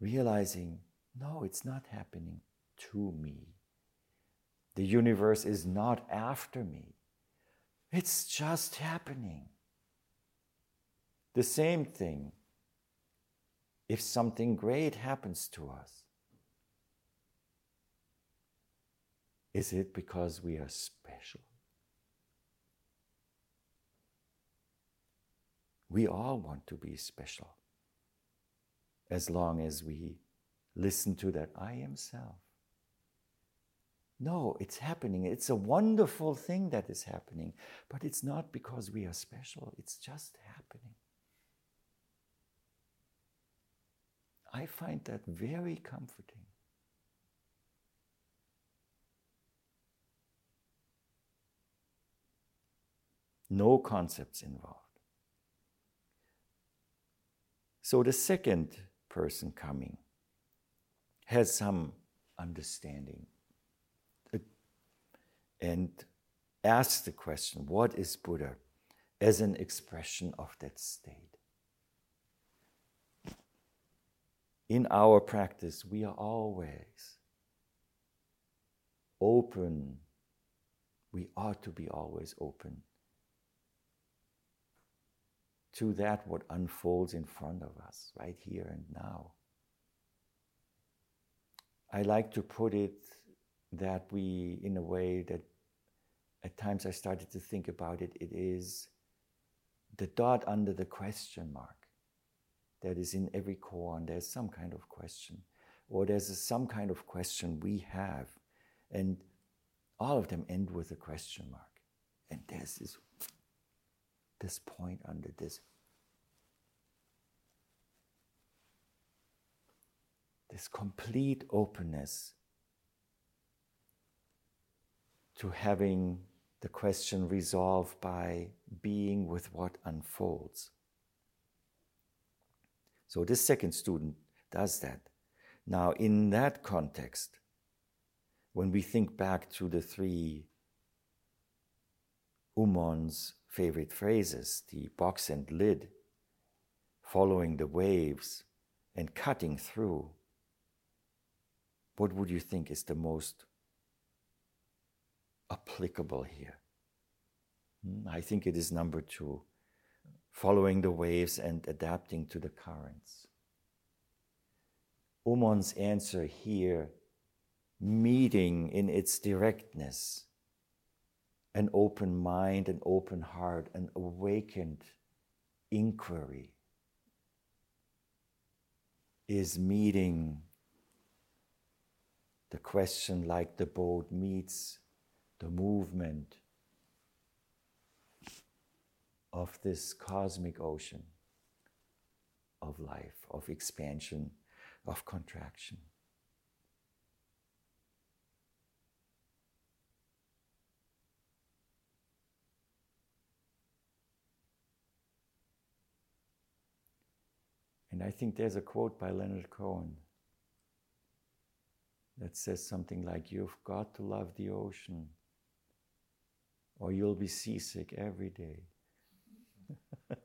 Realizing, no, it's not happening to me. The universe is not after me. It's just happening. The same thing if something great happens to us. Is it because we are special? We all want to be special as long as we listen to that I am self. No, it's happening. It's a wonderful thing that is happening, but it's not because we are special, it's just happening. I find that very comforting. No concepts involved. So the second person coming has some understanding uh, and asks the question what is Buddha as an expression of that state? In our practice, we are always open. We ought to be always open to that what unfolds in front of us, right here and now. I like to put it that we, in a way that at times I started to think about it, it is the dot under the question mark that is in every koan. There's some kind of question, or there's a, some kind of question we have, and all of them end with a question mark. And there's this, this point under this. This complete openness to having the question resolved by being with what unfolds. So this second student does that. Now, in that context, when we think back to the three Umon's favorite phrases, the box and lid, following the waves and cutting through, what would you think is the most applicable here? Hmm, I think it is number two following the waves and adapting to the currents. Umon's answer here, meeting in its directness, an open mind, an open heart, an awakened inquiry, is meeting the question like the boat meets the movement of this cosmic ocean of life, of expansion, of contraction. And I think there's a quote by Leonard Cohen that says something like, You've got to love the ocean or you'll be seasick every day.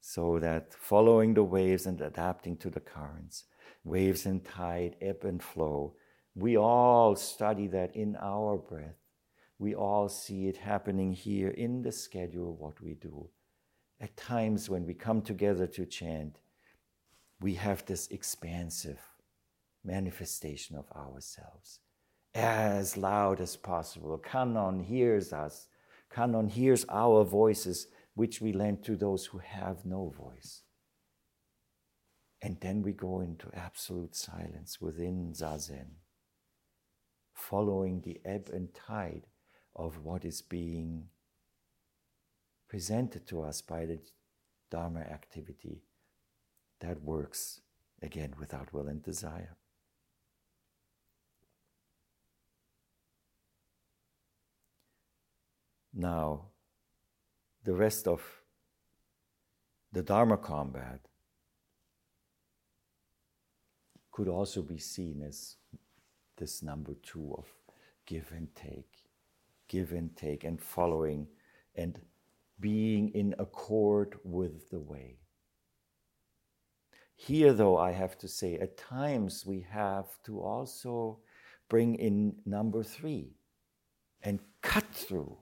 so that following the waves and adapting to the currents, waves and tide, ebb and flow, we all study that in our breath. We all see it happening here in the schedule, what we do. At times when we come together to chant, we have this expansive manifestation of ourselves as loud as possible. Kannon hears us. Kannon hears our voices, which we lend to those who have no voice. And then we go into absolute silence within Zazen, following the ebb and tide of what is being presented to us by the Dharma activity that works again without will and desire. Now, the rest of the Dharma combat could also be seen as this number two of give and take, give and take, and following and being in accord with the way. Here, though, I have to say, at times we have to also bring in number three and cut through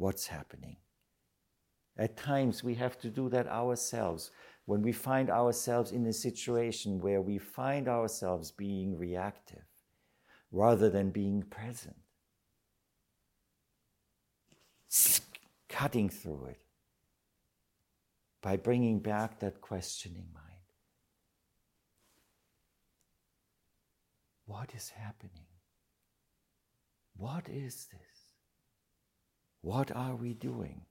what's happening. At times we have to do that ourselves. When we find ourselves in a situation where we find ourselves being reactive rather than being present, cutting through it by bringing back that questioning mind. What is happening? What is this? What are we doing?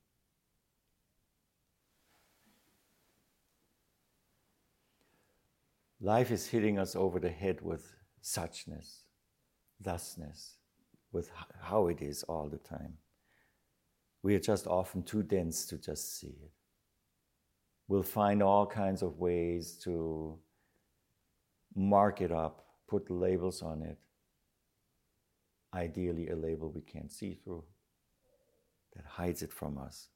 Life is hitting us over the head with suchness, thusness, with how it is all the time. We are just often too dense to just see it. We'll find all kinds of ways to mark it up, put labels on it. Ideally, a label we can't see through that hides it from us.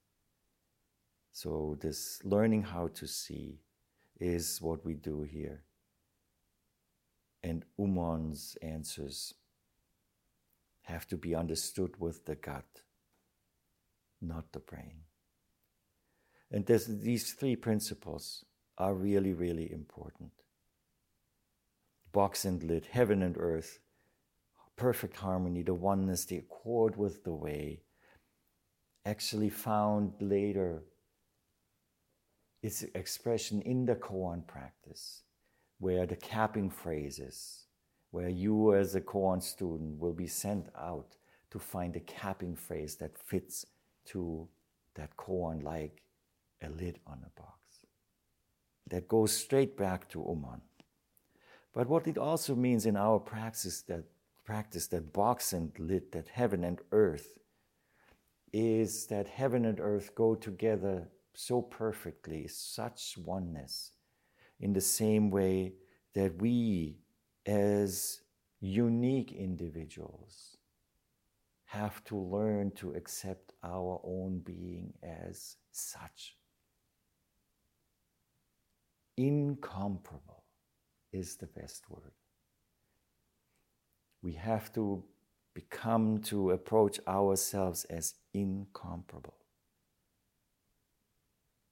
So, this learning how to see is what we do here. And Umon's answers have to be understood with the gut, not the brain. And these three principles are really, really important. Box and lid, heaven and earth, perfect harmony, the oneness, the accord with the way, actually found later its expression in the koan practice, where the capping phrases, where you as a koan student will be sent out to find a capping phrase that fits to that koan like a lid on a box. That goes straight back to Umon. But what it also means in our practice that practice that box and lid, that heaven and earth is that heaven and earth go together so perfectly, such oneness, in the same way that we, as unique individuals, have to learn to accept our own being as such. Incomparable is the best word. We have to become to approach ourselves as incomparable.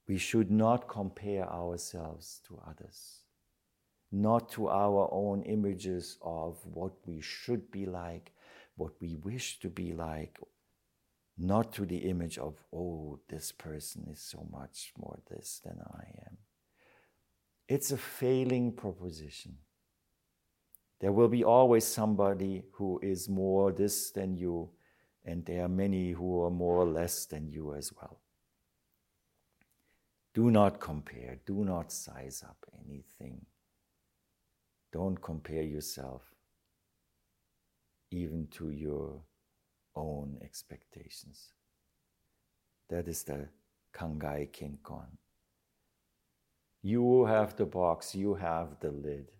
We should not compare ourselves to others, not to our own images of what we should be like, what we wish to be like, not to the image of, oh, this person is so much more this than I am. It's a failing proposition. There will be always somebody who is more this than you, and there are many who are more or less than you as well. Do not compare, do not size up anything. Don't compare yourself even to your own expectations. That is the Kangai Kenkon. You have the box, you have the lid.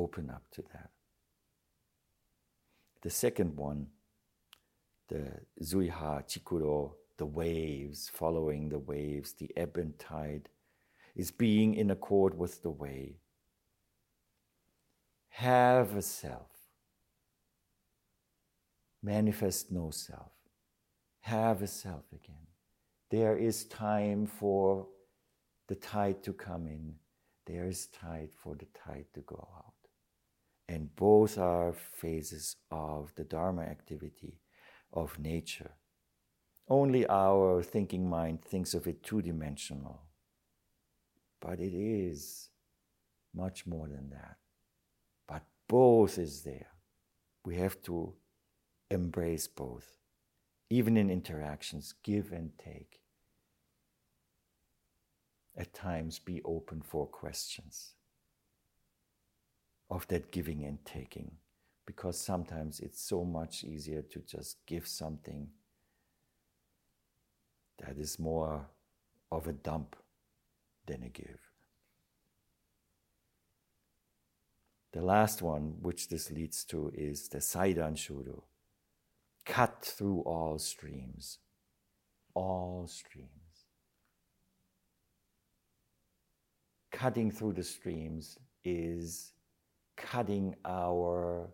Open up to that. The second one, the Zuiha Chikuro, the waves, following the waves, the ebb and tide, is being in accord with the way. Have a self. Manifest no self. Have a self again. There is time for the tide to come in. There is tide for the tide to go out. And both are phases of the Dharma activity of nature. Only our thinking mind thinks of it two dimensional. But it is much more than that. But both is there. We have to embrace both, even in interactions, give and take. At times, be open for questions of that giving and taking, because sometimes it's so much easier to just give something that is more of a dump than a give. The last one, which this leads to, is the Setsudan Shuru. Cut through all streams. All streams. Cutting through the streams is cutting our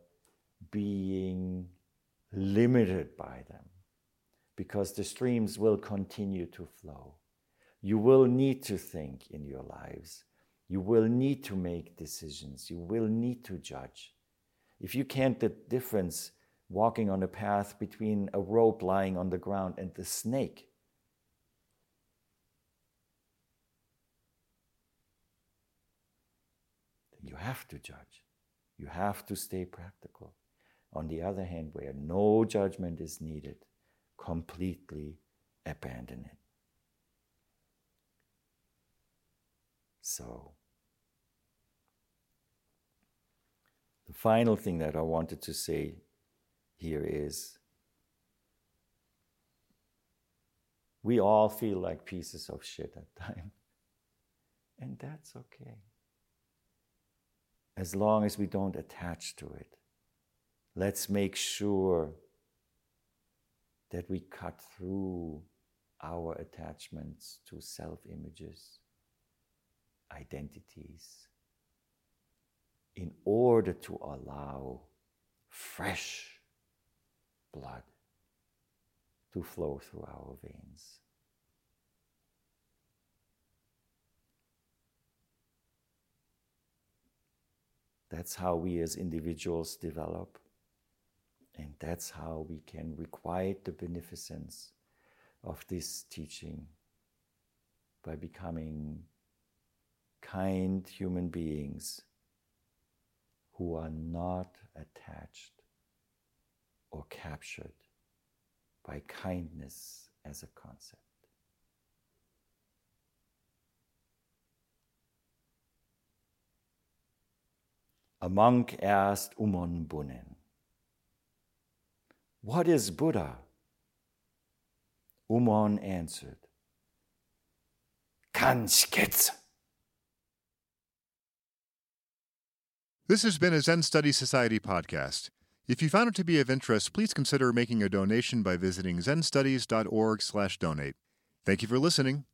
being limited by them because the streams will continue to flow. You will need to think in your lives. You will need to make decisions. You will need to judge. If you can't the difference walking on a path between a rope lying on the ground and the snake, then you have to judge. You have to stay practical. On the other hand, where no judgment is needed, completely abandon it. So, the final thing that I wanted to say here is we all feel like pieces of shit at times, and that's okay. As long as we don't attach to it, let's make sure that we cut through our attachments to self images identities in order to allow fresh blood to flow through our veins. That's how we as individuals develop, and that's how we can requite the beneficence of this teaching by becoming kind human beings who are not attached or captured by kindness as a concept. A monk asked Umon Bunen, What is Buddha? Umon answered, Kanshiketsu. This has been a Zen Study Society podcast. If you found it to be of interest, please consider making a donation by visiting zenstudies.org/donate. Thank you for listening.